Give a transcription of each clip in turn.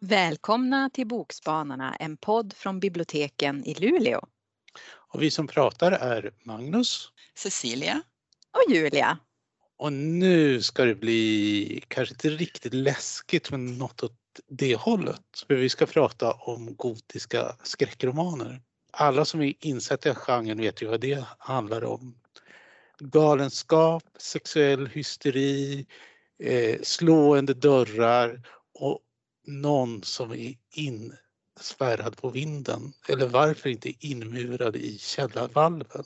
Välkomna till Bokspanarna, en podd från biblioteken i Luleå. Och vi som pratar är Magnus, Cecilia och Julia. Och nu ska det bli kanske inte riktigt läskigt men något åt det hållet. För vi ska prata om gotiska skräckromaner. Alla som är insatta i genren vet ju vad det handlar om. Galenskap, sexuell hysteri, eh, slående dörrar och någon som är inspärrad på vinden. Eller varför inte inmurad i källarvalven?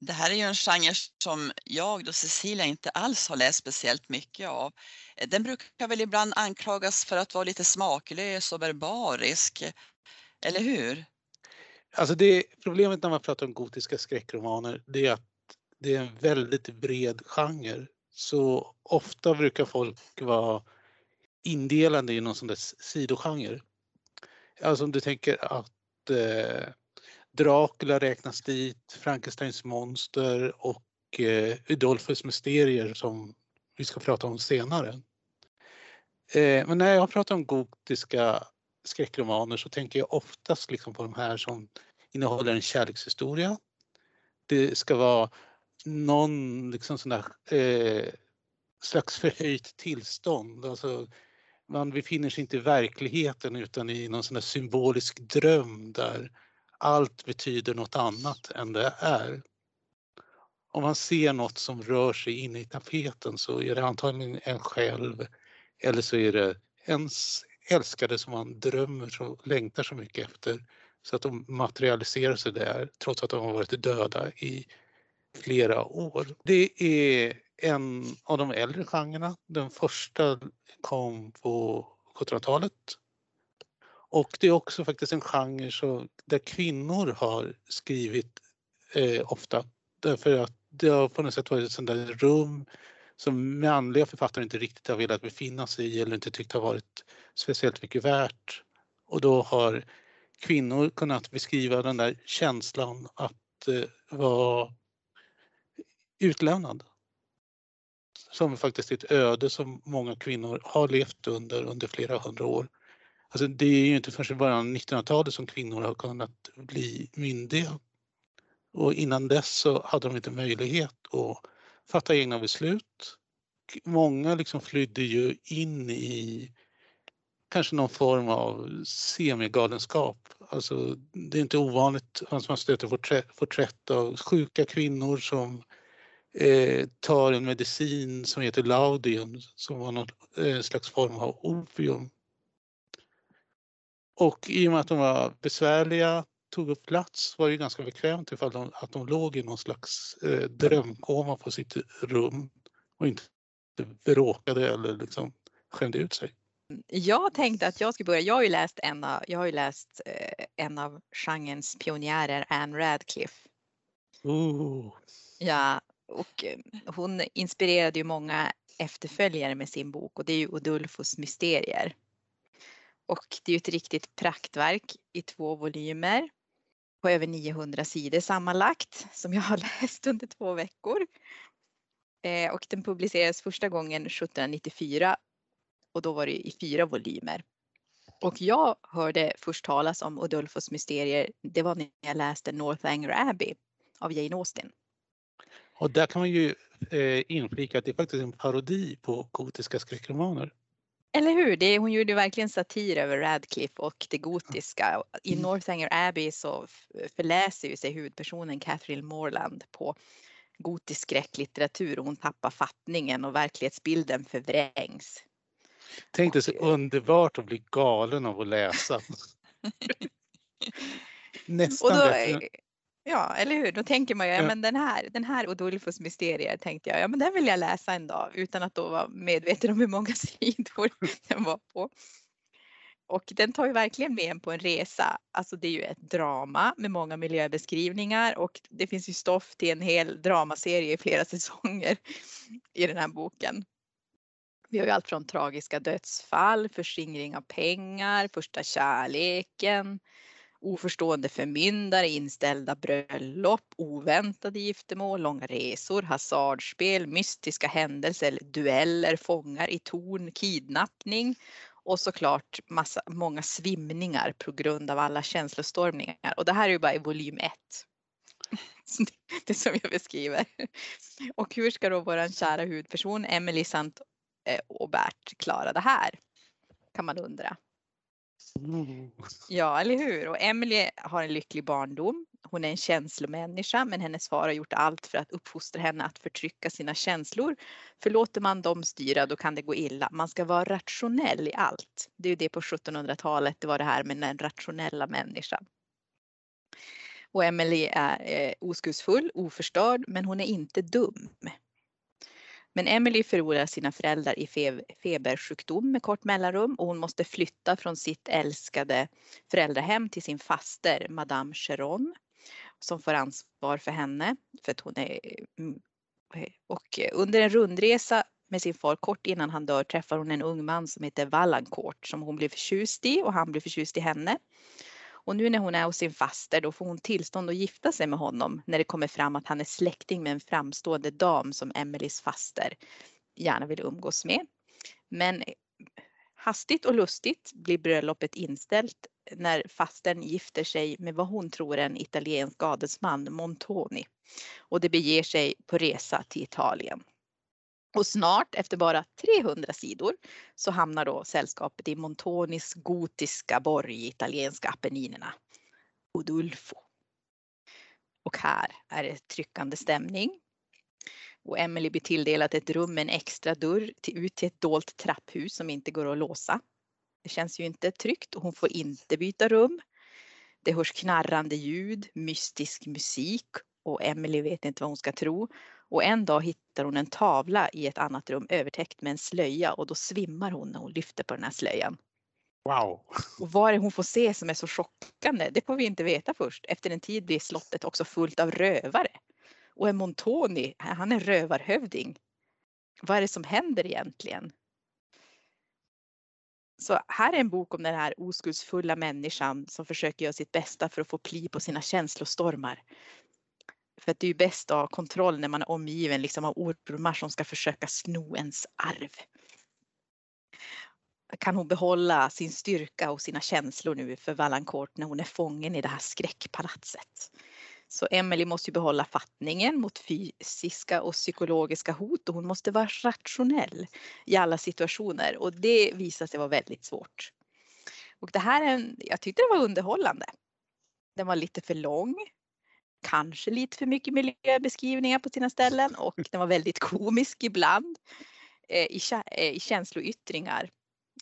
Det här är ju en genre som jag och Cecilia inte alls har läst speciellt mycket av. Den brukar väl ibland anklagas för att vara lite smaklös och barbarisk. Eller hur? Alltså det, problemet när man pratar om gotiska skräckromaner det är att det är en väldigt bred genre. Så ofta brukar folk vara indelande i någon sån där sidogenre. Alltså om du tänker att eh, Dracula räknas dit, Frankensteins monster och eh, Udolfus mysterier som vi ska prata om senare. Eh, men när jag pratar om gotiska skräckromaner så tänker jag oftast liksom på de här som innehåller en kärlekshistoria. Det ska vara någon liksom sån där, eh, slags förhöjt tillstånd. Alltså, man befinner sig inte i verkligheten utan i någon sån symbolisk dröm där allt betyder något annat än det är. Om man ser något som rör sig inne i tapeten så är det antagligen en själv eller så är det ens älskade som man drömmer och längtar så mycket efter så att de materialiserar sig där trots att de har varit döda i flera år. Det är en av de äldre genrerna. Den första kom på 1700-talet och det är också faktiskt en genre så, där kvinnor har skrivit eh, ofta. Därför att det har på något sätt varit ett sånt där rum som manliga författare inte riktigt har velat befinna sig i eller inte tyckt har varit speciellt mycket värt. Och då har kvinnor kunnat beskriva den där känslan att eh, vara utlämnad. Som faktiskt är ett öde som många kvinnor har levt under under flera hundra år. Alltså det är ju inte förrän i början av 1900-talet som kvinnor har kunnat bli myndiga. Och innan dess så hade de inte möjlighet att fatta egna beslut. Många liksom flydde ju in i kanske någon form av semigalenskap. Alltså, det är inte ovanligt att man stöter porträtt, av sjuka kvinnor som eh, tar en medicin som heter Laudium som var någon eh, slags form av opium och i och med att de var besvärliga, tog upp plats, var det ganska bekvämt ifall de, att de låg i någon slags eh, drömkoma på sitt rum och inte bråkade eller liksom skämde ut sig. Jag tänkte att jag skulle börja. Jag har ju läst en av, jag har ju läst eh, en av genrens pionjärer, Anne Radcliffe. Ooh. Ja, och eh, hon inspirerade ju många efterföljare med sin bok och det är ju Odulfos mysterier. Och det är ju ett riktigt praktverk i två volymer på över 900 sidor sammanlagt som jag har läst under två veckor. Eh, och den publicerades första gången 1794 och då var det i fyra volymer. Och jag hörde först talas om Odulfos mysterier. Det var när jag läste Northanger Abbey av Jane Austen. Och där kan man ju eh, inflika att det är faktiskt en parodi på gotiska skräckromaner. Eller hur? Det, hon gjorde verkligen satir över Radcliffe och det gotiska. I mm. Northanger Abbey så förläser ju sig huvudpersonen Catherine Morland på gotisk skräcklitteratur och hon tappar fattningen och verklighetsbilden förvrängs. Tänk dig så och, underbart att bli galen av att läsa. Nästan och då, Ja, eller hur? Då tänker man ju, ja, men den här, den här Odulfos mysterier tänkte jag, ja men den vill jag läsa en dag utan att då vara medveten om hur många sidor den var på. Och den tar ju verkligen med en på en resa. Alltså det är ju ett drama med många miljöbeskrivningar och det finns ju stoff till en hel dramaserie i flera säsonger i den här boken. Vi har ju allt från tragiska dödsfall, förskingring av pengar, första kärleken, Oförstående förmyndare, inställda bröllop, oväntade giftermål, långa resor, hasardspel, mystiska händelser, dueller, fångar i torn, kidnappning och såklart massa, många svimningar på grund av alla känslostormningar. Och det här är ju bara i volym 1. Det som jag beskriver. Och hur ska då vår kära huvudperson Emily Sant eh, och Bert klara det här? Kan man undra. Mm. Ja, eller hur? Och Emily har en lycklig barndom. Hon är en känslomänniska, men hennes far har gjort allt för att uppfostra henne att förtrycka sina känslor. För låter man dem styra, då kan det gå illa. Man ska vara rationell i allt. Det är ju det på 1700-talet, det var det här med den rationella människan. Och Emily är eh, oskuldsfull, oförstörd, men hon är inte dum. Men Emily förlorar sina föräldrar i febersjukdom med kort mellanrum och hon måste flytta från sitt älskade föräldrahem till sin faster Madame Cheron som får ansvar för henne för att hon är mm, eh, och under en rundresa med sin far kort innan han dör träffar hon en ung man som heter Valancourt som hon blir förtjust i och han blir förtjust i henne. Och nu när hon är hos sin faster då får hon tillstånd att gifta sig med honom när det kommer fram att han är släkting med en framstående dam som Emelies faster gärna vill umgås med. Men hastigt och lustigt blir bröllopet inställt när fastern gifter sig med vad hon tror är en italiensk adelsman, Montoni. Och det beger sig på resa till Italien. Och snart efter bara 300 sidor så hamnar då sällskapet i Montonis gotiska borg i italienska Apenninerna, Udulfo. Och här är det tryckande stämning. Och Emily blir tilldelat ett rum med en extra dörr till, ut till ett dolt trapphus som inte går att låsa. Det känns ju inte tryggt och hon får inte byta rum. Det hörs knarrande ljud, mystisk musik och Emily vet inte vad hon ska tro. Och en dag hittar hon en tavla i ett annat rum övertäckt med en slöja och då svimmar hon när hon lyfter på den här slöjan. Wow! Och vad är hon får se som är så chockande, det får vi inte veta först. Efter en tid blir slottet också fullt av rövare. Och en Montoni, han är rövarhövding. Vad är det som händer egentligen? Så här är en bok om den här oskuldsfulla människan som försöker göra sitt bästa för att få pli på sina känslostormar. För att det är ju bäst att ha kontroll när man är omgiven liksom av ormar som ska försöka sno ens arv. Kan hon behålla sin styrka och sina känslor nu för Valancourt när hon är fången i det här skräckpalatset? Så Emily måste ju behålla fattningen mot fysiska och psykologiska hot och hon måste vara rationell i alla situationer och det visar sig vara väldigt svårt. Och det här är en, jag tyckte det var underhållande. Den var lite för lång kanske lite för mycket miljöbeskrivningar på sina ställen och den var väldigt komisk ibland eh, i, eh, i känsloyttringar.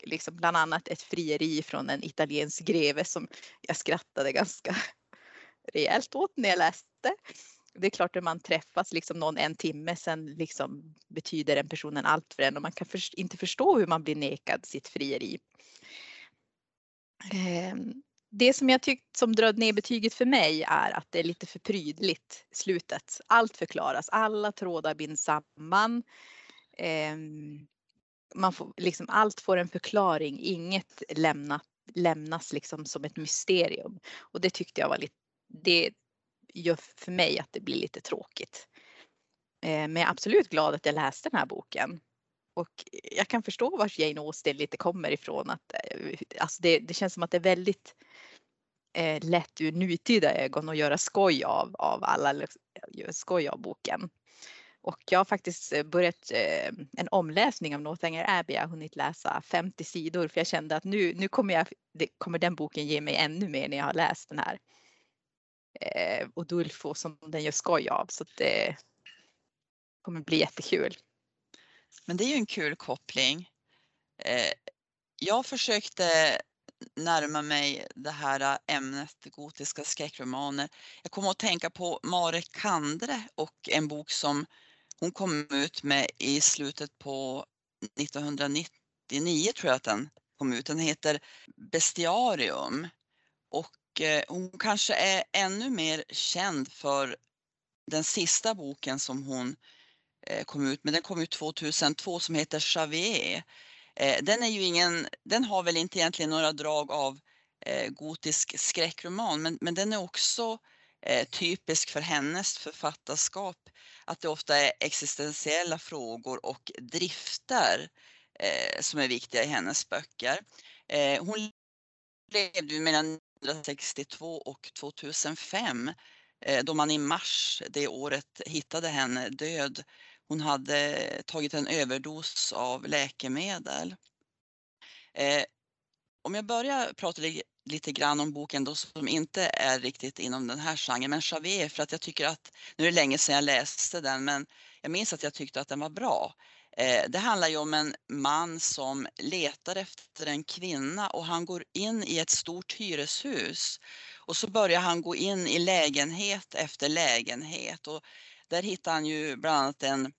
Liksom bland annat ett frieri från en italiensk greve som jag skrattade ganska rejält åt när jag läste. Det är klart att man träffas liksom någon en timme sen liksom betyder den personen allt för en och man kan inte förstå hur man blir nekad sitt frieri. Ehm, det som jag tyckt som dröd ner betyget för mig är att det är lite för prydligt slutet. Allt förklaras, alla trådar binds samman. Eh, man får, liksom, allt får en förklaring, inget lämna, lämnas liksom som ett mysterium. Och det tyckte jag var lite, det gör för mig att det blir lite tråkigt. Eh, men jag är absolut glad att jag läste den här boken. Och jag kan förstå var Jane Austen lite kommer ifrån. Att, eh, alltså det, det känns som att det är väldigt eh, lätt ur nutida ögon och göra skoj av, av alla eh, skoj av boken. Och jag har faktiskt eh, börjat eh, en omläsning av Northanger Abbey. Jag har hunnit läsa 50 sidor för jag kände att nu, nu kommer, jag, det, kommer den boken ge mig ännu mer när jag har läst den här. Eh, och Dulfo som den gör skoj av så det kommer bli jättekul. Men det är ju en kul koppling. Eh, jag försökte närma mig det här äh, ämnet gotiska skräckromaner. Jag kommer att tänka på Mare Kandre och en bok som hon kom ut med i slutet på 1999 tror jag att den kom ut. Den heter Bestiarium och eh, hon kanske är ännu mer känd för den sista boken som hon eh, kom ut med. Den kom ut 2002 som heter Xavier Eh, den är ju ingen, den har väl inte egentligen några drag av eh, gotisk skräckroman, men, men den är också eh, typisk för hennes författarskap, att det ofta är existentiella frågor och drifter eh, som är viktiga i hennes böcker. Eh, hon levde mellan 1962 och 2005 eh, då man i mars det året hittade henne död. Hon hade tagit en överdos av läkemedel. Eh, om jag börjar prata lite grann om boken då som inte är riktigt inom den här genren, men Javier, för att jag tycker att, nu är det länge sedan jag läste den, men jag minns att jag tyckte att den var bra. Eh, det handlar ju om en man som letar efter en kvinna och han går in i ett stort hyreshus och så börjar han gå in i lägenhet efter lägenhet och där hittar han ju bland annat en,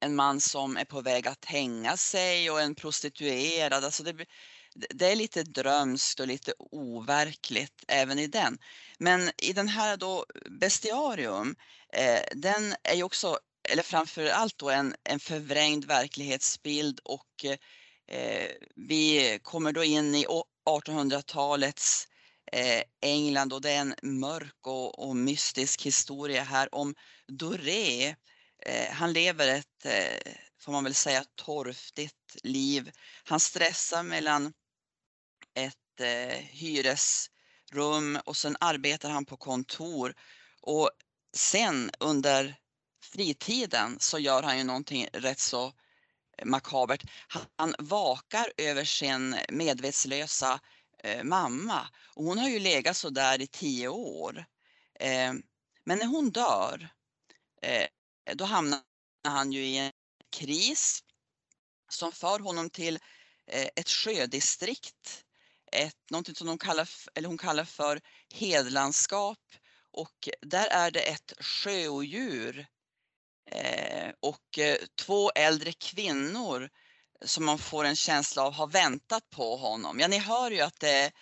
en man som är på väg att hänga sig och en prostituerad. Alltså det, det är lite drömskt och lite overkligt även i den. Men i den här då Bestiarium, eh, den är ju också, eller framför allt då en, en förvrängd verklighetsbild och eh, vi kommer då in i 1800-talets eh, Eh, England och det är en mörk och, och mystisk historia här om Doré. Eh, han lever ett, eh, får man väl säga, torftigt liv. Han stressar mellan ett eh, hyresrum och sen arbetar han på kontor. Och sen under fritiden så gör han ju någonting rätt så makabert. Han vakar över sin medvetslösa eh, mamma. Och hon har ju legat så där i tio år. Eh, men när hon dör, eh, då hamnar han ju i en kris som för honom till eh, ett sjödistrikt. Ett, någonting som de kallar, eller hon kallar för hedlandskap. Och där är det ett sjöodjur. Eh, och eh, två äldre kvinnor som man får en känsla av har väntat på honom. Ja, ni hör ju att det,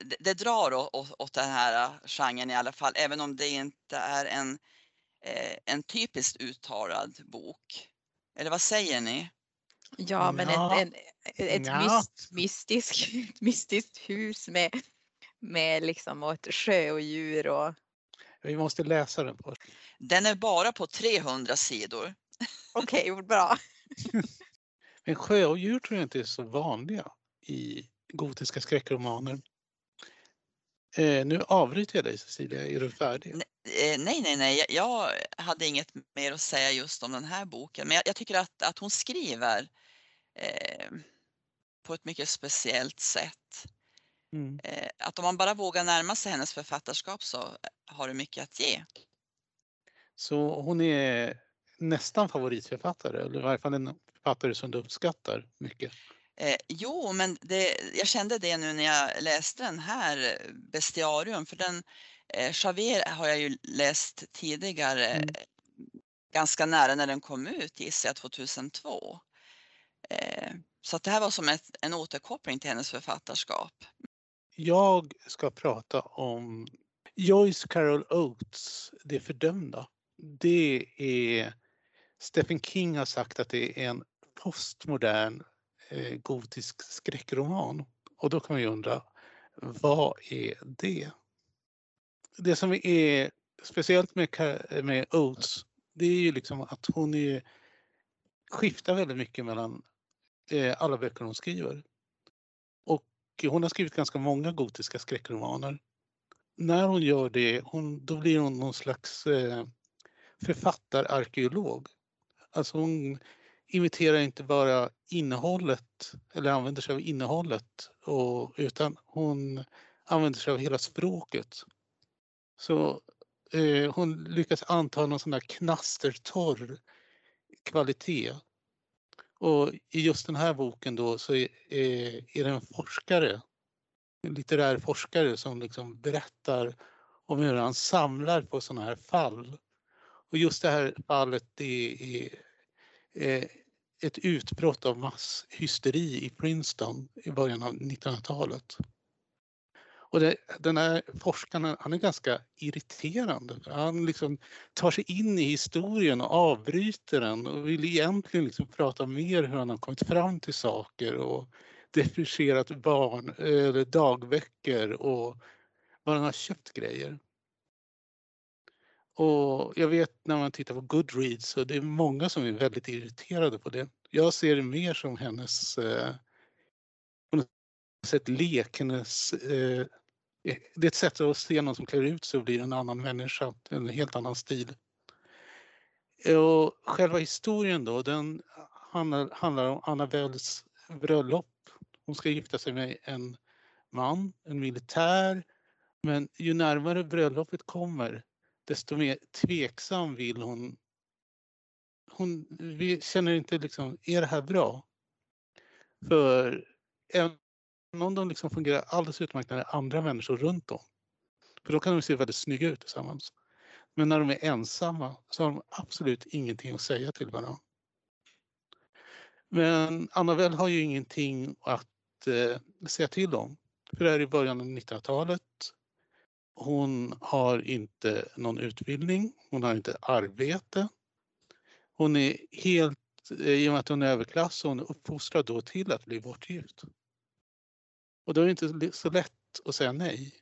det, det drar åt, åt den här genren i alla fall, även om det inte är en, eh, en typiskt uttalad bok. Eller vad säger ni? Ja, men ja. En, en, ett ja. mystisk, mystiskt hus med, med liksom och ett sjöodjur och... Vi måste läsa den först. Den är bara på 300 sidor. Okej, okay, bra. men sjöodjur tror jag inte är så vanliga i gotiska skräckromaner. Eh, nu avbryter jag dig Cecilia, är du färdig? Eh, nej, nej, nej, jag hade inget mer att säga just om den här boken, men jag, jag tycker att, att hon skriver eh, på ett mycket speciellt sätt. Mm. Eh, att om man bara vågar närma sig hennes författarskap så har det mycket att ge. Så hon är nästan favoritförfattare, eller i varje fall en författare som du uppskattar mycket? Eh, jo, men det, jag kände det nu när jag läste den här Bestiarium, för den eh, Javier har jag ju läst tidigare, mm. ganska nära när den kom ut, gissar jag, 2002. Eh, så att det här var som ett, en återkoppling till hennes författarskap. Jag ska prata om Joyce Carol Oates, Det fördömda. Det är Stephen King har sagt att det är en postmodern eh, gotisk skräckroman. Och då kan man ju undra, vad är det? Det som är speciellt med, med Oates, det är ju liksom att hon är, skiftar väldigt mycket mellan eh, alla böcker hon skriver. Och hon har skrivit ganska många gotiska skräckromaner. När hon gör det, hon, då blir hon någon slags eh, författararkeolog. Alltså hon imiterar inte bara innehållet eller använder sig av innehållet och, utan hon använder sig av hela språket. Så eh, hon lyckas anta någon sån där knastertorr kvalitet. Och i just den här boken då så är, eh, är det en forskare, en litterär forskare som liksom berättar om hur han samlar på sådana här fall. Och just det här fallet det är, är Eh, ett utbrott av masshysteri i Princeton i början av 1900-talet. Och det, den här forskaren han är ganska irriterande. Han liksom tar sig in i historien och avbryter den och vill egentligen liksom prata mer hur han har kommit fram till saker. Och deprimerat barn eh, eller dagböcker och var han har köpt grejer. Och jag vet när man tittar på Goodreads så det är många som är väldigt irriterade på det. Jag ser det mer som hennes eh, på något sätt lek, hennes, eh, eh det är ett sätt att se någon som klär ut sig och blir en annan människa, en helt annan stil. Och själva historien då, den handlar, handlar om Annabelles bröllop. Hon ska gifta sig med en man, en militär, men ju närmare bröllopet kommer desto mer tveksam vill hon. Hon vi känner inte liksom, är det här bra? För även om de liksom fungerar alldeles utmärkt när det är andra människor runt om. För då kan de se väldigt snygga ut tillsammans. Men när de är ensamma så har de absolut ingenting att säga till varandra. Men Annabelle har ju ingenting att eh, säga till om. För det här är i början av 1900-talet. Hon har inte någon utbildning, hon har inte arbete. Hon är helt, eh, i och med att hon är överklass, hon är uppfostrad då till att bli bortgift. Och då är det inte så lätt att säga nej.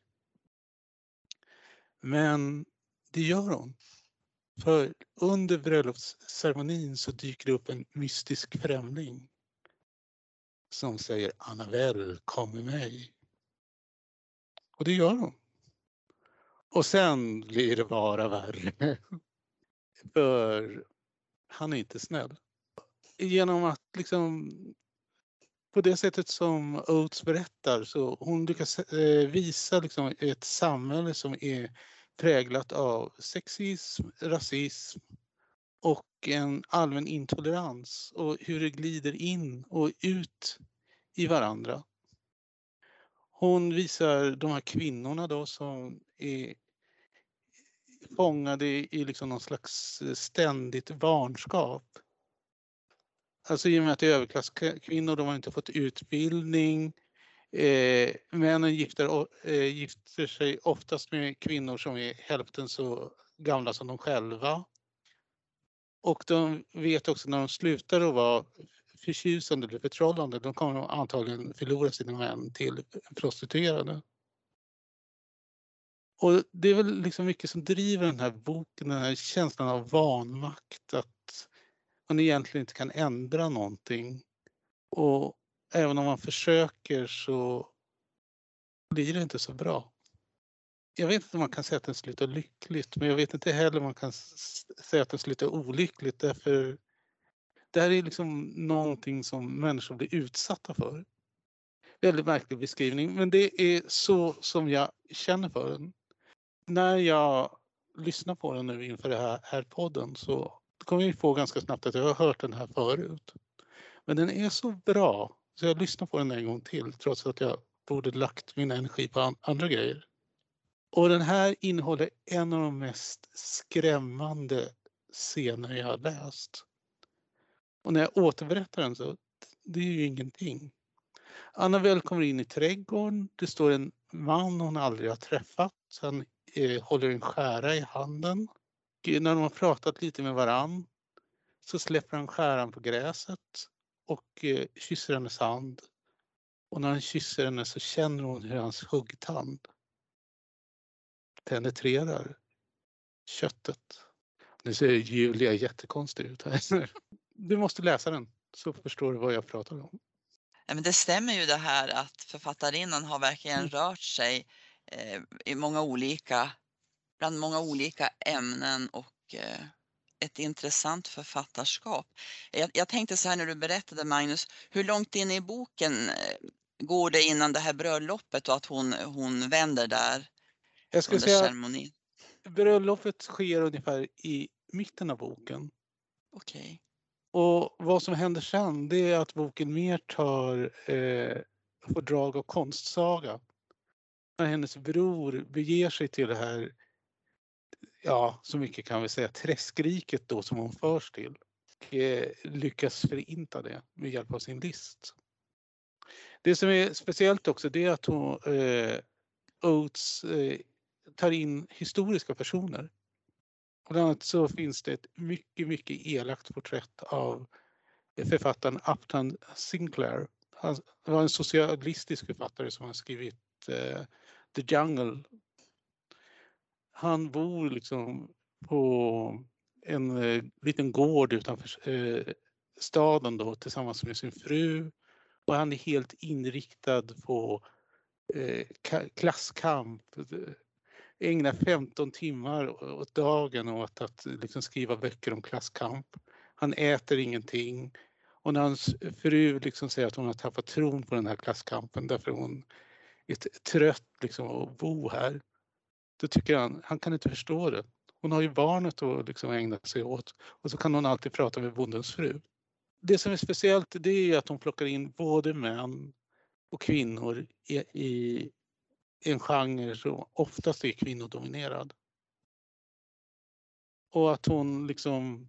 Men det gör hon. För under bröllopsceremonin så dyker det upp en mystisk främling som säger Annabelle, kom med mig. Och det gör hon. Och sen blir det bara värre. För han är inte snäll. Genom att liksom på det sättet som Oates berättar så hon lyckas eh, visa liksom ett samhälle som är präglat av sexism, rasism och en allmän intolerans och hur det glider in och ut i varandra. Hon visar de här kvinnorna då som är fångade i liksom någon slags eh, ständigt barnskap. Alltså i och med att det är överklasskvinnor, de har inte fått utbildning, Eh, männen gifter, eh, gifter sig oftast med kvinnor som är hälften så gamla som de själva. Och de vet också när de slutar att vara förtjusande eller förtrollande, de kommer antagligen förlora sina män till prostituerade. Och det är väl liksom mycket som driver den här boken, den här känslan av vanmakt, att man egentligen inte kan ändra någonting. Och även om man försöker så blir det inte så bra. Jag vet inte om man kan säga att den slutar lyckligt, men jag vet inte heller om man kan säga att den slutar olyckligt därför det här är liksom någonting som människor blir utsatta för. Väldigt märklig beskrivning, men det är så som jag känner för den. När jag lyssnar på den nu inför den här, här podden så kommer jag på ganska snabbt att jag har hört den här förut. Men den är så bra så jag lyssnar på den en gång till trots att jag borde lagt min energi på andra grejer. Och den här innehåller en av de mest skrämmande scener jag har läst. Och när jag återberättar den så, det är ju ingenting. Annabelle kommer in i trädgården. Det står en man hon aldrig har träffat. Han eh, håller en skära i handen. När de har pratat lite med varann så släpper han skäran på gräset och eh, kysser hennes hand. Och när han kysser henne så känner hon hur hans huggtand penetrerar köttet. Nu ser Julia jättekonstig ut här. Du måste läsa den så förstår du vad jag pratar om. Ja, men det stämmer ju det här att författarinnan har verkligen mm. rört sig i många olika, bland många olika ämnen och eh, ett intressant författarskap. Jag, jag, tänkte så här när du berättade Magnus, hur långt in i boken eh, går det innan det här bröllopet och att hon, hon vänder där jag skulle under säga, ceremonin? Bröllopet sker ungefär i mitten av boken. Okej. Okay. Och vad som händer sen det är att boken mer tar eh, drag av konstsaga. När hennes bror beger sig till det här ja, så mycket kan vi säga, träskriket då som hon förs till och eh, lyckas förinta det med hjälp av sin list. Det som är speciellt också det är att hon, eh, Oates eh, tar in historiska personer. Bland annat så finns det ett mycket, mycket elakt porträtt av författaren Upton Sinclair. han, det var en socialistisk författare som har skrivit eh, The Jungle. Han bor liksom på en eh, liten gård utanför eh, staden då tillsammans med sin fru och han är helt inriktad på eh, klasskamp. Ägnar 15 timmar åt dagen åt att liksom, skriva böcker om klasskamp. Han äter ingenting. Och när hans fru liksom säger att hon har tappat tron på den här klasskampen därför hon är trött liksom att bo här. Då tycker han, han kan inte förstå det. Hon har ju barnet att liksom ägna sig åt och så kan hon alltid prata med bondens fru. Det som är speciellt det är att hon plockar in både män och kvinnor i, i en genre som oftast är kvinnodominerad. Och att hon liksom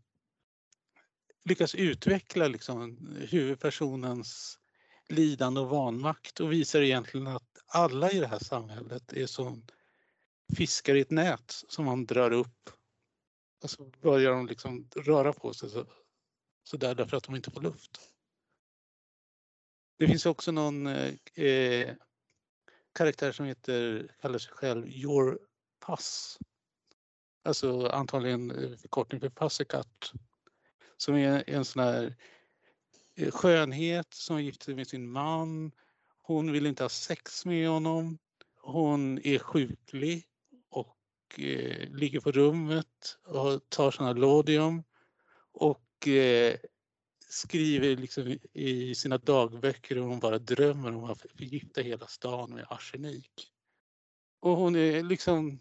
lyckas utveckla liksom huvudpersonens lidande och vanmakt och visar egentligen att alla i det här samhället är som fiskar i ett nät som man drar upp. Och så börjar de liksom röra på sig så, så där därför att de inte får luft. Det finns också någon eh, karaktär som heter, kallar sig själv Your Pass. Alltså antagligen eh, förkortning för Passekat. Som är en sån här eh, skönhet som gifter sig med sin man. Hon vill inte ha sex med honom. Hon är sjuklig och eh, ligger på rummet och tar sina Lodium och eh, skriver liksom i sina dagböcker hur hon bara drömmer om att förgifta hela stan med arsenik. Och hon är liksom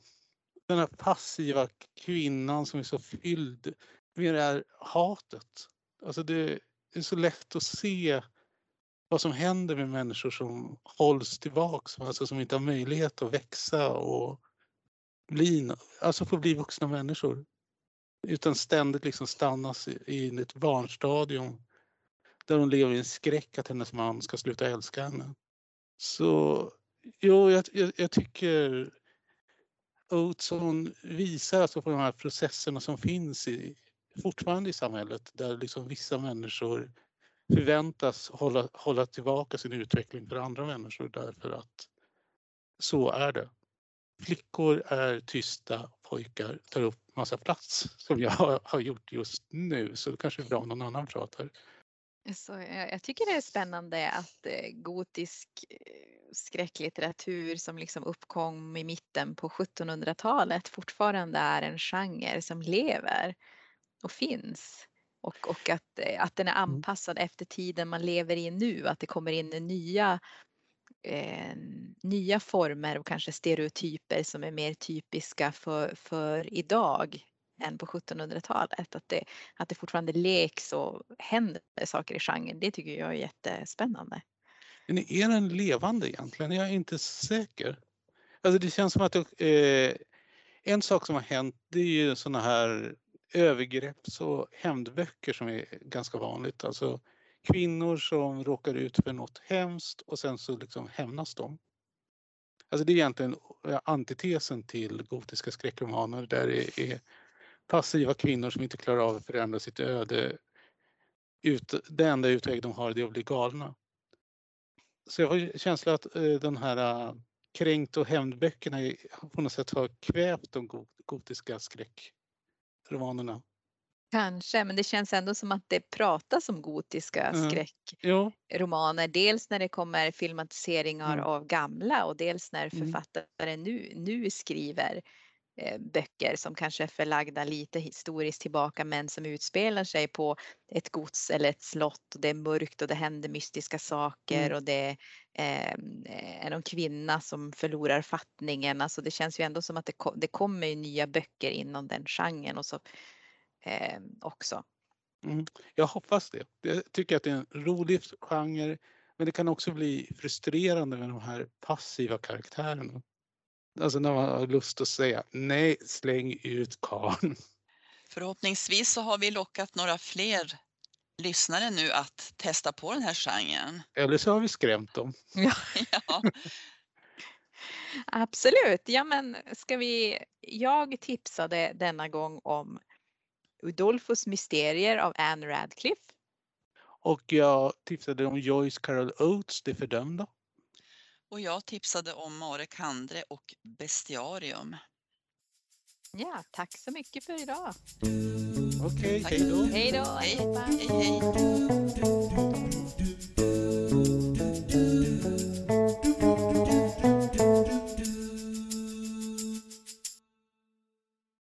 den här passiva kvinnan som är så fylld med det här hatet. Alltså det är så lätt att se vad som händer med människor som hålls tillbaks, alltså som inte har möjlighet att växa och bli, alltså få bli vuxna människor. Utan ständigt liksom stannas i ett barnstadium där hon lever i en skräck att hennes man ska sluta älska henne. Så jo, jag, jag, jag tycker Oates visar alltså på de här processerna som finns i, fortfarande i samhället där liksom vissa människor förväntas hålla, hålla tillbaka sin utveckling för andra människor därför att så är det. Flickor är tysta, pojkar tar upp massa plats som jag har, gjort just nu så det kanske är bra om någon annan pratar. Så jag, tycker det är spännande att eh, gotisk eh, skräcklitteratur som liksom uppkom i mitten på 1700-talet fortfarande är en genre som lever och finns. Och, och att, eh, att den är mm. anpassad efter tiden man lever i nu, att det kommer in nya eh, nya former och kanske stereotyper som är mer typiska för, för idag än på 1700-talet. Att det, att det fortfarande leks och händer saker i genren, det tycker jag är jättespännande. Men är den levande egentligen? Jag är inte säker. Alltså det känns som att det, eh, en sak som har hänt det är ju sådana här övergrepps och hämndböcker som är ganska vanligt. Alltså kvinnor som råkar ut för något hemskt och sen så liksom hämnas de. Alltså det är egentligen antitesen till gotiska skräckromaner där det är passiva kvinnor som inte klarar av att förändra sitt öde. Ut, det enda utväg de har är att bli galna. Så jag har känslan att eh, den här eh, kränkt och hämndböckerna på något sätt har kvävt de gotiska skräckromanerna. Kanske, men det känns ändå som att det pratas om gotiska mm. skräckromaner. Dels när det kommer filmatiseringar mm. av gamla och dels när mm. författare nu, nu skriver böcker som kanske är förlagda lite historiskt tillbaka men som utspelar sig på ett gods eller ett slott och det är mörkt och det händer mystiska saker mm. och det eh, är någon kvinna som förlorar fattningen. Alltså det känns ju ändå som att det, det kommer nya böcker inom den genren och så eh, också. Mm, jag hoppas det. Jag tycker att det är en rolig genre men det kan också bli frustrerande med de här passiva karaktärerna. Alltså när man har lust att säga nej, släng ut karln. Förhoppningsvis så har vi lockat några fler lyssnare nu att testa på den här genren. Eller så har vi skrämt dem. Ja. ja. Absolut. Ja, men ska vi... Jag tipsade denna gång om Udolfos mysterier av Anne Radcliffe. Och jag tipsade om Joyce Carol Oates, Det fördömda. Och jag tipsade om Marek Handre och Bestiarium. Ja, tack så mycket för idag. Okej, okay, hej då. Hej då. Hej, hej.